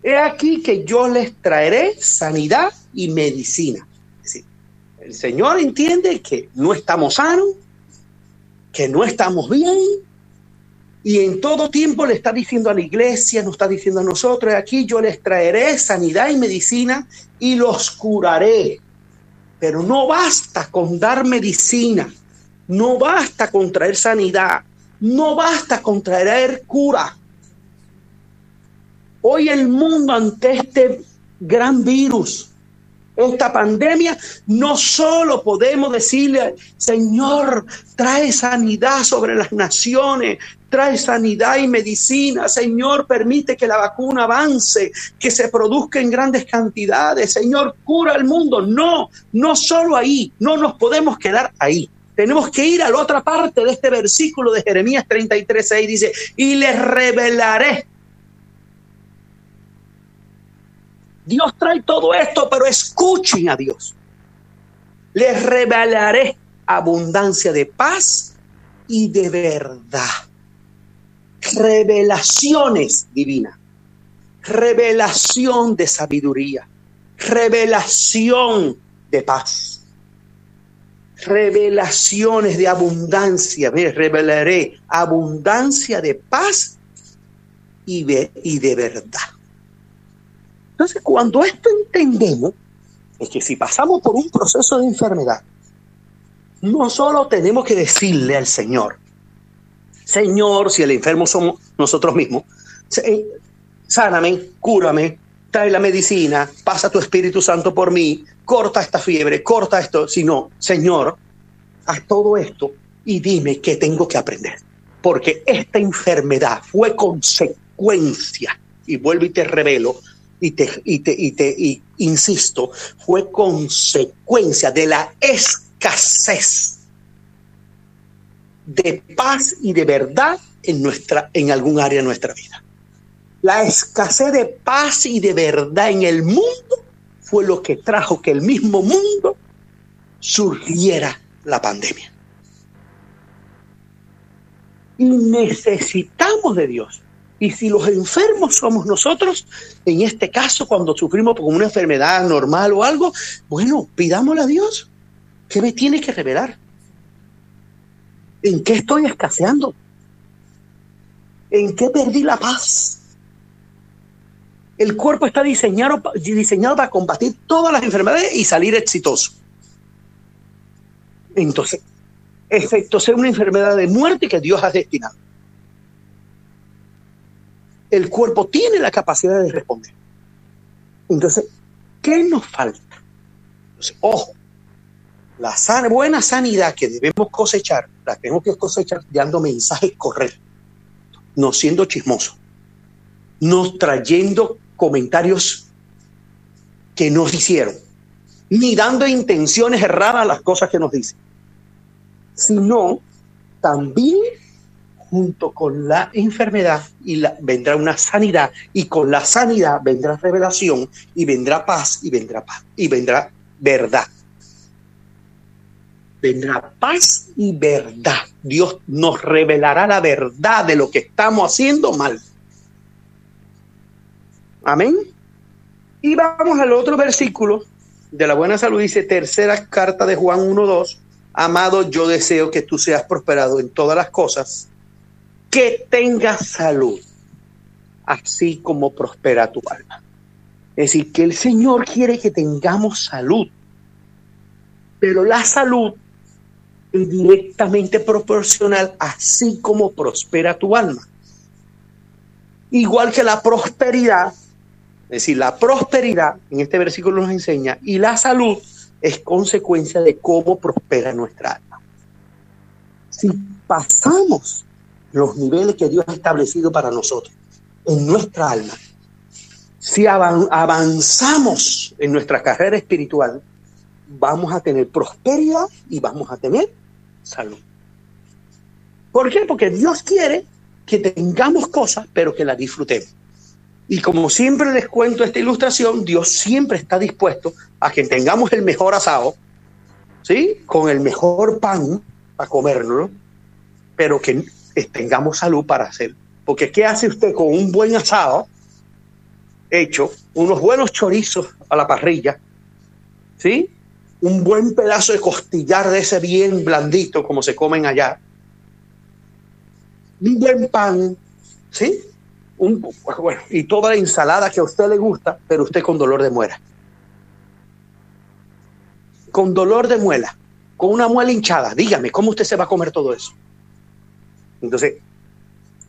He aquí que yo les traeré sanidad y medicina. Es el Señor entiende que no estamos sanos, que no estamos bien. Y en todo tiempo le está diciendo a la iglesia, nos está diciendo a nosotros, aquí yo les traeré sanidad y medicina y los curaré. Pero no basta con dar medicina, no basta con traer sanidad, no basta con traer cura. Hoy el mundo ante este gran virus esta pandemia, no solo podemos decirle, Señor, trae sanidad sobre las naciones, trae sanidad y medicina, Señor, permite que la vacuna avance, que se produzca en grandes cantidades, Señor, cura el mundo. No, no solo ahí, no nos podemos quedar ahí. Tenemos que ir a la otra parte de este versículo de Jeremías 33, 6, dice, y les revelaré Dios trae todo esto, pero escuchen a Dios. Les revelaré abundancia de paz y de verdad. Revelaciones divinas. Revelación de sabiduría. Revelación de paz. Revelaciones de abundancia. Me revelaré abundancia de paz y de, y de verdad. Entonces, cuando esto entendemos, es que si pasamos por un proceso de enfermedad, no solo tenemos que decirle al Señor, Señor, si el enfermo somos nosotros mismos, eh, sáname, cúrame, trae la medicina, pasa tu Espíritu Santo por mí, corta esta fiebre, corta esto, sino, Señor, haz todo esto y dime qué tengo que aprender. Porque esta enfermedad fue consecuencia, y vuelvo y te revelo, y te, y te, y te y insisto, fue consecuencia de la escasez de paz y de verdad en, nuestra, en algún área de nuestra vida. La escasez de paz y de verdad en el mundo fue lo que trajo que el mismo mundo surgiera la pandemia. Y necesitamos de Dios. Y si los enfermos somos nosotros, en este caso, cuando sufrimos por una enfermedad normal o algo, bueno, pidámosle a Dios. ¿Qué me tiene que revelar? ¿En qué estoy escaseando? ¿En qué perdí la paz? El cuerpo está diseñado, diseñado para combatir todas las enfermedades y salir exitoso. Entonces, efecto ser una enfermedad de muerte que Dios ha destinado. El cuerpo tiene la capacidad de responder. Entonces, ¿qué nos falta? Ojo, la buena sanidad que debemos cosechar, la tenemos que cosechar dando mensajes correctos, no siendo chismosos, no trayendo comentarios que nos hicieron, ni dando intenciones erradas a las cosas que nos dicen, sino también junto con la enfermedad y la, vendrá una sanidad y con la sanidad vendrá revelación y vendrá paz y vendrá paz y vendrá verdad vendrá paz y verdad. Dios nos revelará la verdad de lo que estamos haciendo mal. Amén. Y vamos al otro versículo de la buena salud. Dice tercera carta de Juan 1.2. Amado, yo deseo que tú seas prosperado en todas las cosas, que tengas salud, así como prospera tu alma. Es decir, que el Señor quiere que tengamos salud, pero la salud directamente proporcional así como prospera tu alma. Igual que la prosperidad, es decir, la prosperidad en este versículo nos enseña, y la salud es consecuencia de cómo prospera nuestra alma. Si pasamos los niveles que Dios ha establecido para nosotros en nuestra alma, si avanzamos en nuestra carrera espiritual, vamos a tener prosperidad y vamos a tener salud. ¿Por qué? Porque Dios quiere que tengamos cosas, pero que las disfrutemos. Y como siempre les cuento esta ilustración, Dios siempre está dispuesto a que tengamos el mejor asado, ¿sí? Con el mejor pan para comerlo, pero que tengamos salud para hacer. Porque ¿qué hace usted con un buen asado hecho, unos buenos chorizos a la parrilla, ¿sí? un buen pedazo de costillar de ese bien blandito como se comen allá, un buen pan, ¿sí? Un, bueno, y toda la ensalada que a usted le gusta, pero usted con dolor de muela. Con dolor de muela, con una muela hinchada, dígame, ¿cómo usted se va a comer todo eso? Entonces,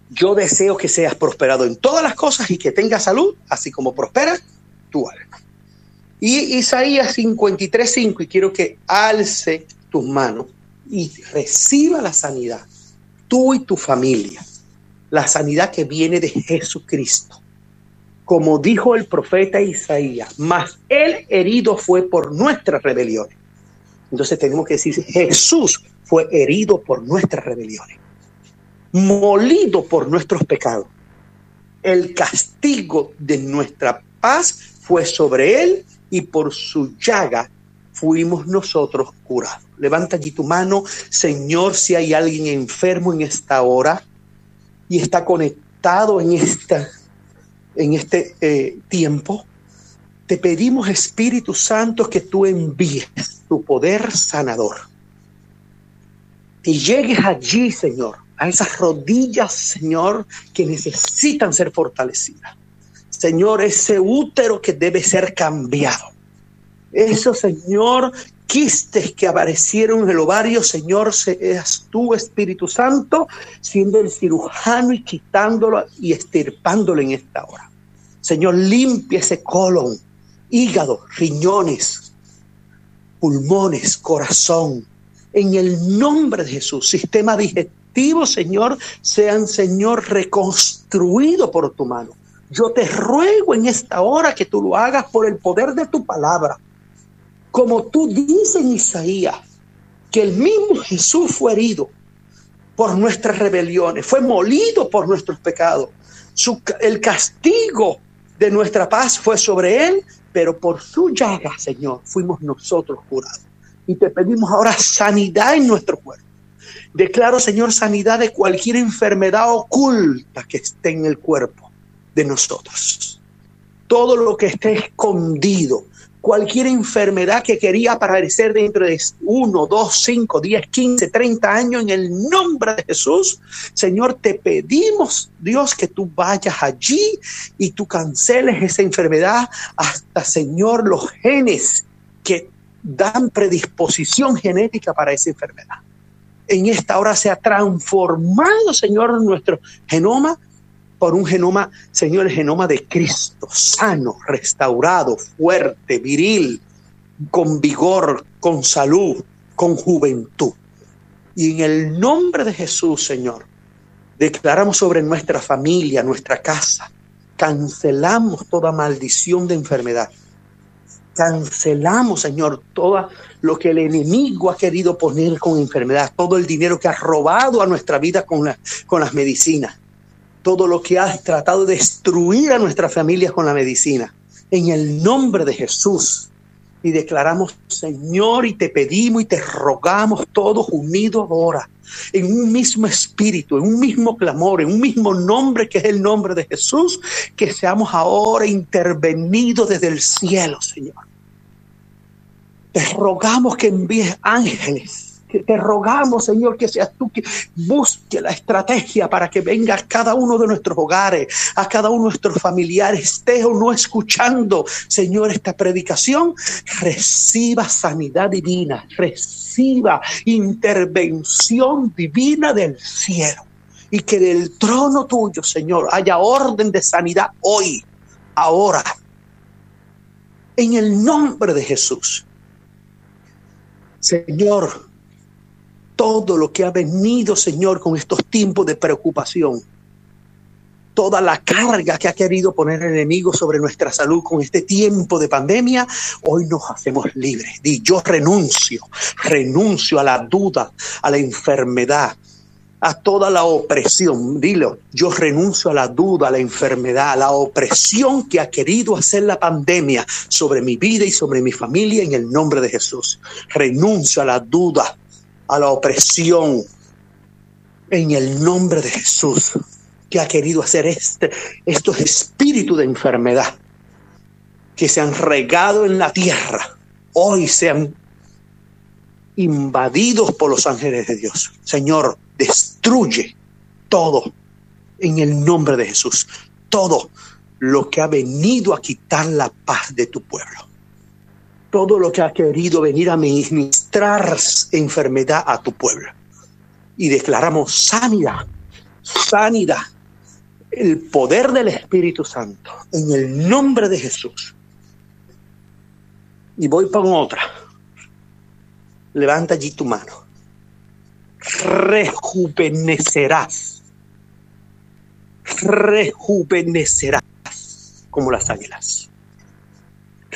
yo deseo que seas prosperado en todas las cosas y que tengas salud, así como prospera tu alma. Y Isaías 53:5, y quiero que alce tus manos y reciba la sanidad, tú y tu familia, la sanidad que viene de Jesucristo. Como dijo el profeta Isaías, más el herido fue por nuestras rebeliones. Entonces tenemos que decir, Jesús fue herido por nuestras rebeliones, molido por nuestros pecados. El castigo de nuestra paz fue sobre él y por su llaga fuimos nosotros curados. Levanta allí tu mano, Señor, si hay alguien enfermo en esta hora y está conectado en, esta, en este eh, tiempo, te pedimos, Espíritu Santo, que tú envíes tu poder sanador. Y llegues allí, Señor, a esas rodillas, Señor, que necesitan ser fortalecidas. Señor, ese útero que debe ser cambiado. Eso, Señor, quistes que aparecieron en el ovario, Señor, seas tú, Espíritu Santo, siendo el cirujano y quitándolo y estirpándolo en esta hora. Señor, limpia ese colon, hígado, riñones, pulmones, corazón. En el nombre de Jesús, sistema digestivo, Señor, sean, Señor, reconstruido por tu mano. Yo te ruego en esta hora que tú lo hagas por el poder de tu palabra como tú dices en Isaías, que el mismo Jesús fue herido por nuestras rebeliones, fue molido por nuestros pecados. el castigo de nuestra paz fue sobre él, pero por su llaga, Señor, fuimos nosotros curados. Y te pedimos ahora sanidad en nuestro cuerpo. Declaro, Señor, sanidad de cualquier enfermedad oculta que esté en el cuerpo de nosotros. Todo lo que esté escondido, cualquier enfermedad que quería aparecer dentro de uno, dos, cinco, diez, quince, treinta años, en el nombre de Jesús, Señor, te pedimos, Dios, que tú vayas allí y tú canceles esa enfermedad hasta, Señor, los genes que dan predisposición genética para esa enfermedad. En esta hora se ha transformado, Señor, nuestro genoma por un genoma, Señor, el genoma de Cristo, sano, restaurado, fuerte, viril, con vigor, con salud, con juventud. Y en el nombre de Jesús, Señor, declaramos sobre nuestra familia, nuestra casa, cancelamos toda maldición de enfermedad. Cancelamos, Señor, todo lo que el enemigo ha querido poner con enfermedad, todo el dinero que ha robado a nuestra vida con, con las medicinas todo lo que has tratado de destruir a nuestras familias con la medicina. En el nombre de Jesús. Y declaramos, Señor, y te pedimos y te rogamos todos unidos ahora, en un mismo espíritu, en un mismo clamor, en un mismo nombre que es el nombre de Jesús, que seamos ahora intervenidos desde el cielo, Señor. Te rogamos que envíes ángeles te rogamos, Señor, que seas tú que busque la estrategia para que venga a cada uno de nuestros hogares, a cada uno de nuestros familiares, esté o no escuchando, Señor, esta predicación, reciba sanidad divina, reciba intervención divina del cielo. Y que del trono tuyo, Señor, haya orden de sanidad hoy, ahora, en el nombre de Jesús. Señor, todo lo que ha venido, Señor, con estos tiempos de preocupación, toda la carga que ha querido poner el enemigo sobre nuestra salud con este tiempo de pandemia, hoy nos hacemos libres. Y yo renuncio, renuncio a la duda, a la enfermedad, a toda la opresión. Dilo, yo renuncio a la duda, a la enfermedad, a la opresión que ha querido hacer la pandemia sobre mi vida y sobre mi familia en el nombre de Jesús. Renuncio a la duda, a la opresión en el nombre de Jesús que ha querido hacer este, estos espíritus de enfermedad que se han regado en la tierra, hoy sean invadidos por los ángeles de Dios. Señor, destruye todo en el nombre de Jesús, todo lo que ha venido a quitar la paz de tu pueblo todo lo que ha querido venir a ministrar enfermedad a tu pueblo. Y declaramos sanidad, sanidad, el poder del Espíritu Santo, en el nombre de Jesús. Y voy para otra. Levanta allí tu mano. Rejuvenecerás. Rejuvenecerás como las águilas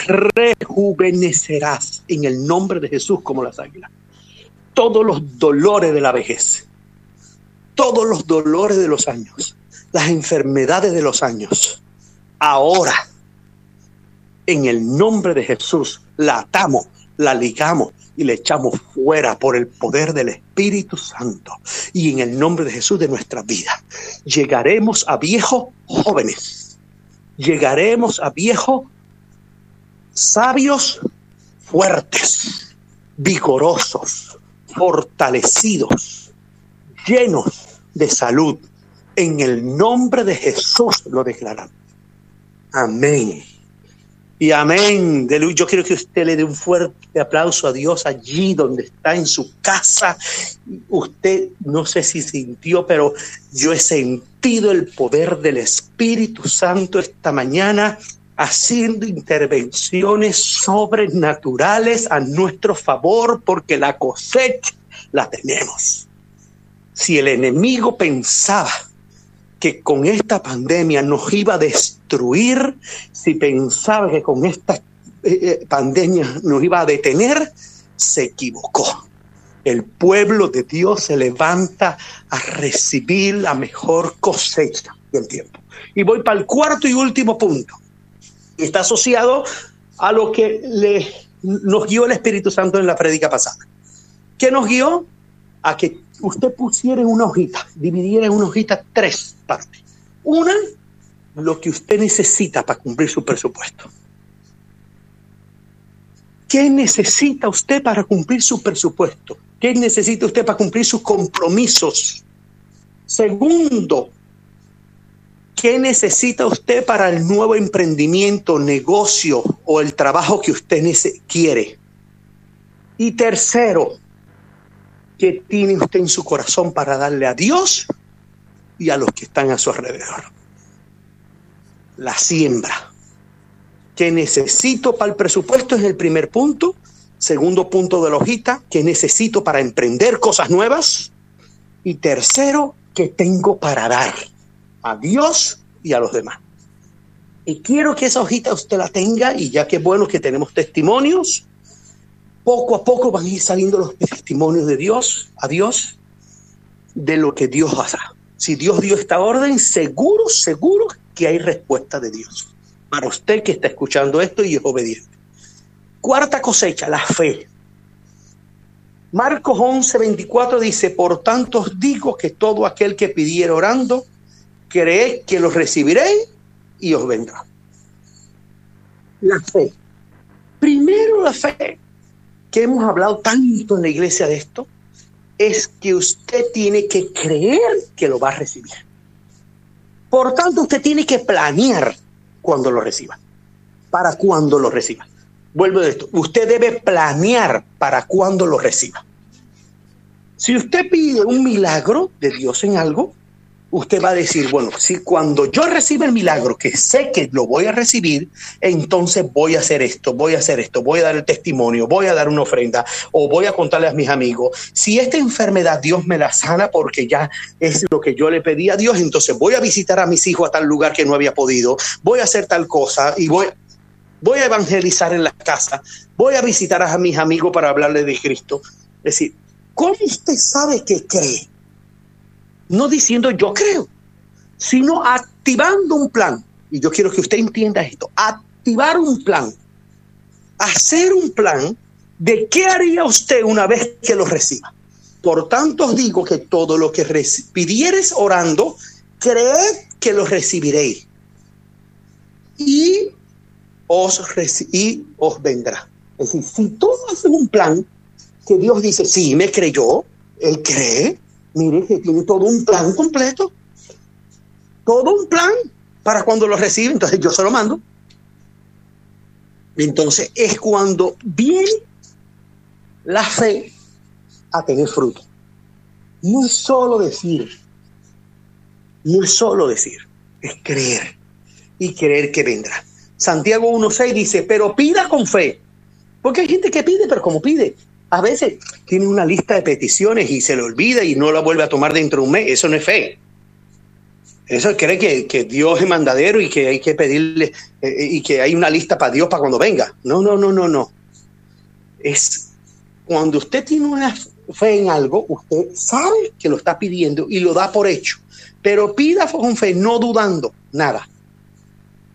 rejuvenecerás en el nombre de Jesús como las águilas. Todos los dolores de la vejez, todos los dolores de los años, las enfermedades de los años, ahora, en el nombre de Jesús, la atamos, la ligamos y le echamos fuera por el poder del Espíritu Santo. Y en el nombre de Jesús de nuestra vida, llegaremos a viejos jóvenes. Llegaremos a viejos sabios, fuertes, vigorosos, fortalecidos, llenos de salud. En el nombre de Jesús lo declaramos. Amén Y amén. Yo quiero que usted le dé un fuerte aplauso a Dios allí donde está en su casa. Usted no sé si sintió, pero yo he sentido el poder del Espíritu Santo esta mañana haciendo intervenciones sobrenaturales a nuestro favor porque la cosecha la tenemos. Si el enemigo pensaba que con esta pandemia nos iba a destruir, si pensaba que con esta eh, eh, pandemia nos iba a detener, se equivocó. El pueblo de Dios se levanta a recibir la mejor cosecha del tiempo. Y voy para el cuarto y último punto. Está asociado a lo que le, nos guió el Espíritu Santo en la prédica pasada. ¿Qué nos guió? A que usted pusiera en una hojita, dividiera en una hojita tres Una, lo que usted necesita para cumplir su presupuesto. ¿Qué necesita usted para cumplir su presupuesto? ¿Qué necesita usted para cumplir sus compromisos? Segundo, ¿qué necesita usted para el nuevo emprendimiento, negocio o el trabajo que usted quiere? Y tercero, ¿Qué tiene usted en su corazón para darle a Dios y a los que están a su alrededor? La siembra. ¿Qué necesito para el presupuesto? Es el primer punto. Segundo punto de la hojita, ¿qué necesito para emprender cosas nuevas? Y tercero, ¿qué tengo para dar a Dios y a los demás? Y quiero que esa hojita usted la tenga y ya que bueno que tenemos testimonios, poco a poco van a ir saliendo los testimonios de Dios, a Dios, de lo que Dios hará. Si Dios dio esta orden, seguro, seguro que hay respuesta de Dios. Para usted que está escuchando esto y es obediente. Cuarta cosecha, la fe. Marcos 11, 24 dice, por tanto os digo que todo aquel que pidiera orando, creed que lo recibiréis y os vendrá. La fe. Primero la fe que hemos hablado tanto en la iglesia de esto, es que usted tiene que creer que lo va a recibir. Por tanto, usted tiene que planear cuando lo reciba, para cuando lo reciba. Vuelvo a esto, usted debe planear para cuando lo reciba. Si usted pide un milagro de Dios en algo, usted va a decir, bueno, si cuando yo reciba el milagro, que sé que lo voy a recibir, entonces voy a hacer esto, voy a hacer esto, voy a dar el testimonio, voy a dar una ofrenda o voy a contarle a mis amigos. Si esta enfermedad Dios me la sana porque ya es lo que yo le pedí a Dios, entonces voy a visitar a mis hijos a tal lugar que no había podido, voy a hacer tal cosa y voy, voy a evangelizar en la casa, voy a visitar a mis amigos para hablarle de Cristo. Es decir, ¿cómo usted sabe que cree? No diciendo yo creo, sino activando un plan. Y yo quiero que usted entienda esto, activar un plan, hacer un plan de qué haría usted una vez que lo reciba. Por tanto os digo que todo lo que pidieres orando, creed que lo recibiréis. Y os, y os vendrá. Es decir, si tú haces un plan que Dios dice, sí, me creyó, él cree, Mire que tiene todo un plan completo. Todo un plan para cuando lo recibe. Entonces yo se lo mando. Entonces es cuando viene la fe a tener fruto. No es solo decir, no es solo decir, es creer y creer que vendrá. Santiago 1.6 dice, pero pida con fe. Porque hay gente que pide, pero como pide, a veces tiene una lista de peticiones y se le olvida y no la vuelve a tomar dentro de un mes. Eso no es fe. Eso cree que, Dios es mandadero y que hay que pedirle eh, y que hay una lista para Dios para cuando venga. No, no, no, no, no. Es cuando usted tiene una fe en algo, usted sabe que lo está pidiendo y lo da por hecho. Pero pida con fe, no dudando nada.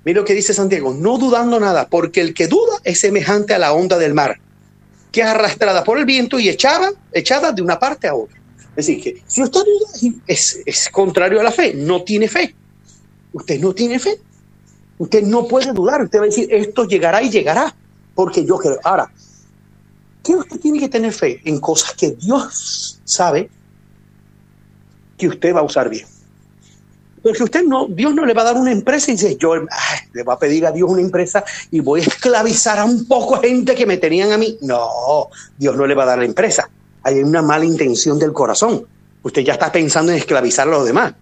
Mira lo que dice Santiago, no dudando nada, porque el que duda es semejante a la onda del mar que es arrastrada por el viento y echada, echada de una parte a otra. Es decir, que si usted es, es contrario a la fe, no tiene fe. Usted no tiene fe. Usted no puede dudar. Usted va a decir, esto llegará y llegará, porque yo creo. Ahora, ¿qué usted tiene que tener fe? En cosas que Dios sabe que usted va a usar bien. Porque usted no, Dios no le va a dar una empresa y dice, yo le voy a pedir a Dios una empresa y voy a esclavizar a un poco gente que me tenían a mí. No, Dios no le va a dar la empresa. Hay una mala intención del corazón. Usted ya está pensando en esclavizar a los demás.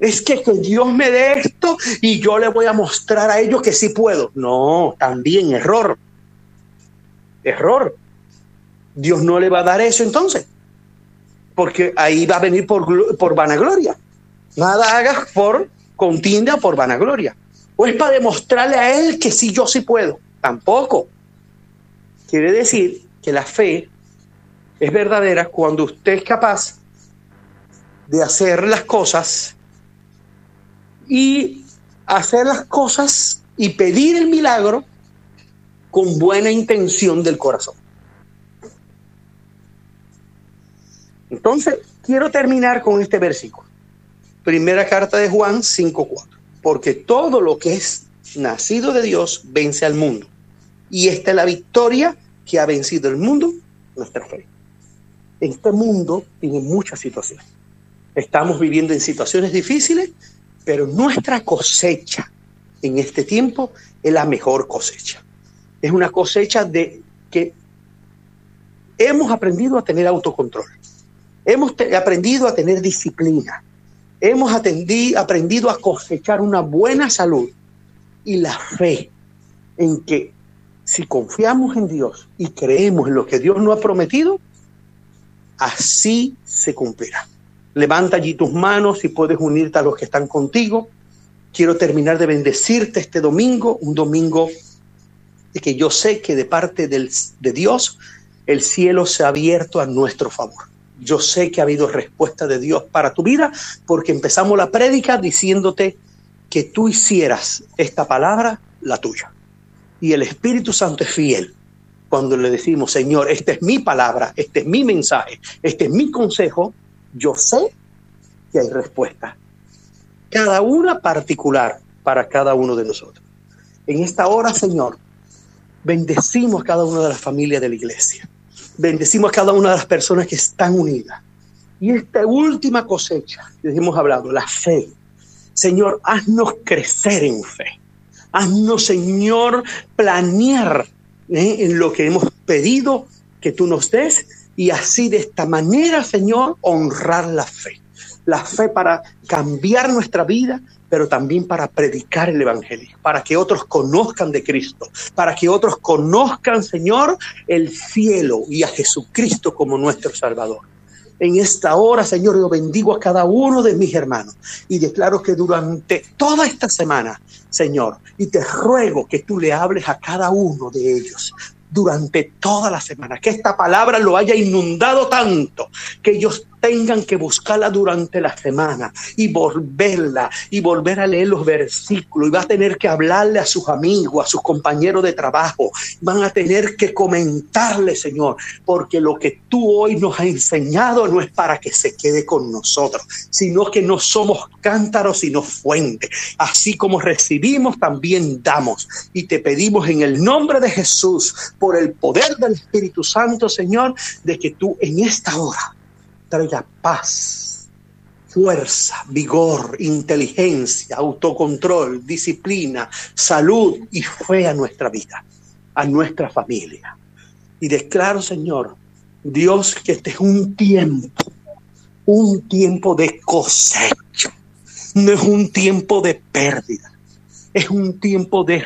Es que, que Dios me dé esto y yo le voy a mostrar a ellos que sí puedo. No, también error. Error. Dios no le va a dar eso entonces. Porque ahí va a venir por, por vanagloria. Nada hagas por contienda o por vanagloria. O es para demostrarle a él que sí, yo sí puedo. Tampoco. Quiere decir que la fe es verdadera cuando usted es capaz de hacer las cosas y hacer las cosas y pedir el milagro con buena intención del corazón. Entonces, quiero terminar con este versículo. Primera carta de Juan 5.4. Porque todo lo que es nacido de Dios vence al mundo. Y esta es la victoria que ha vencido el mundo, nuestra fe. Este mundo tiene muchas situaciones. Estamos viviendo en situaciones difíciles, pero nuestra cosecha en este tiempo es la mejor cosecha. Es una cosecha de que hemos aprendido a tener autocontrol. Hemos aprendido a tener disciplina hemos aprendido a cosechar una buena salud y la fe en que si confiamos en Dios y creemos en lo que Dios nos ha prometido, así se cumplirá. Levanta allí tus manos y puedes unirte a los que están contigo. Quiero terminar de bendecirte este domingo, un domingo que yo sé que de parte del, de Dios el cielo se ha abierto a nuestro favor. Yo sé que ha habido respuesta de Dios para tu vida porque empezamos la prédica diciéndote que tú hicieras esta palabra la tuya. Y el Espíritu Santo es fiel cuando le decimos, Señor, esta es mi palabra, este es mi mensaje, este es mi consejo. Yo sé que hay respuesta. Cada una particular para cada uno de nosotros. En esta hora, Señor, bendecimos a cada una de las familias de la iglesia. Bendecimos a cada una de las personas que están unidas. Y esta última cosecha, les hemos hablado, la fe. Señor, haznos crecer en fe. Haznos, Señor, planear ¿eh? en lo que hemos pedido que tú nos des y así de esta manera, Señor, honrar la fe. La fe para cambiar nuestra vida, pero también para predicar el Evangelio, para que otros conozcan de Cristo, para que otros conozcan, Señor, el cielo y a Jesucristo como nuestro Salvador. En esta hora, Señor, yo bendigo a cada uno de mis hermanos y declaro que durante toda esta semana, Señor, y te ruego que tú le hables a cada uno de ellos, durante toda la semana, que esta palabra lo haya inundado tanto, que ellos tengan que buscarla durante la semana y volverla y volver a leer los versículos y va a tener que hablarle a sus amigos, a sus compañeros de trabajo, van a tener que comentarle, Señor, porque lo que tú hoy nos has enseñado no es para que se quede con nosotros, sino que no somos cántaros, sino fuente. Así como recibimos, también damos. Y te pedimos en el nombre de Jesús, por el poder del Espíritu Santo, Señor, de que tú en esta hora traiga paz, fuerza, vigor, inteligencia, autocontrol, disciplina, salud y fe a nuestra vida, a nuestra familia. Y declaro, Señor, Dios, que este es un tiempo, un tiempo de cosecha, no es un tiempo de pérdida, es un tiempo de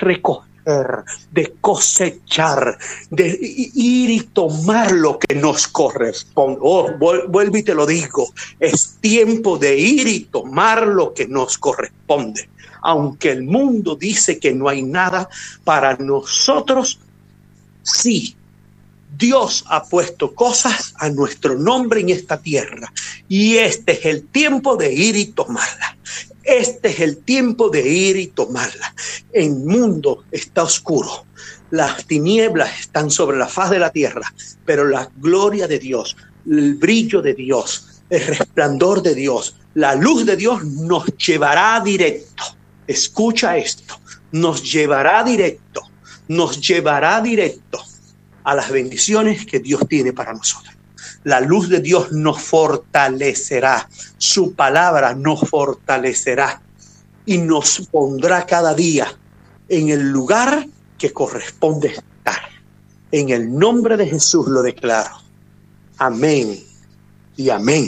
de cosechar, de ir y tomar lo que nos corresponde. Oh, vuelvo y te lo digo, es tiempo de ir y tomar lo que nos corresponde. Aunque el mundo dice que no hay nada, para nosotros sí. Dios ha puesto cosas a nuestro nombre en esta tierra y este es el tiempo de ir y tomarla. Este es el tiempo de ir y tomarla. El mundo está oscuro. Las tinieblas están sobre la faz de la tierra, pero la gloria de Dios, el brillo de Dios, el resplandor de Dios, la luz de Dios nos llevará directo. Escucha esto, nos llevará directo, nos llevará directo a las bendiciones que Dios tiene para nosotros. La luz de Dios nos fortalecerá. Su palabra nos fortalecerá y nos pondrá cada día en el lugar que corresponde estar. En el nombre de Jesús lo declaro. Amén y amén.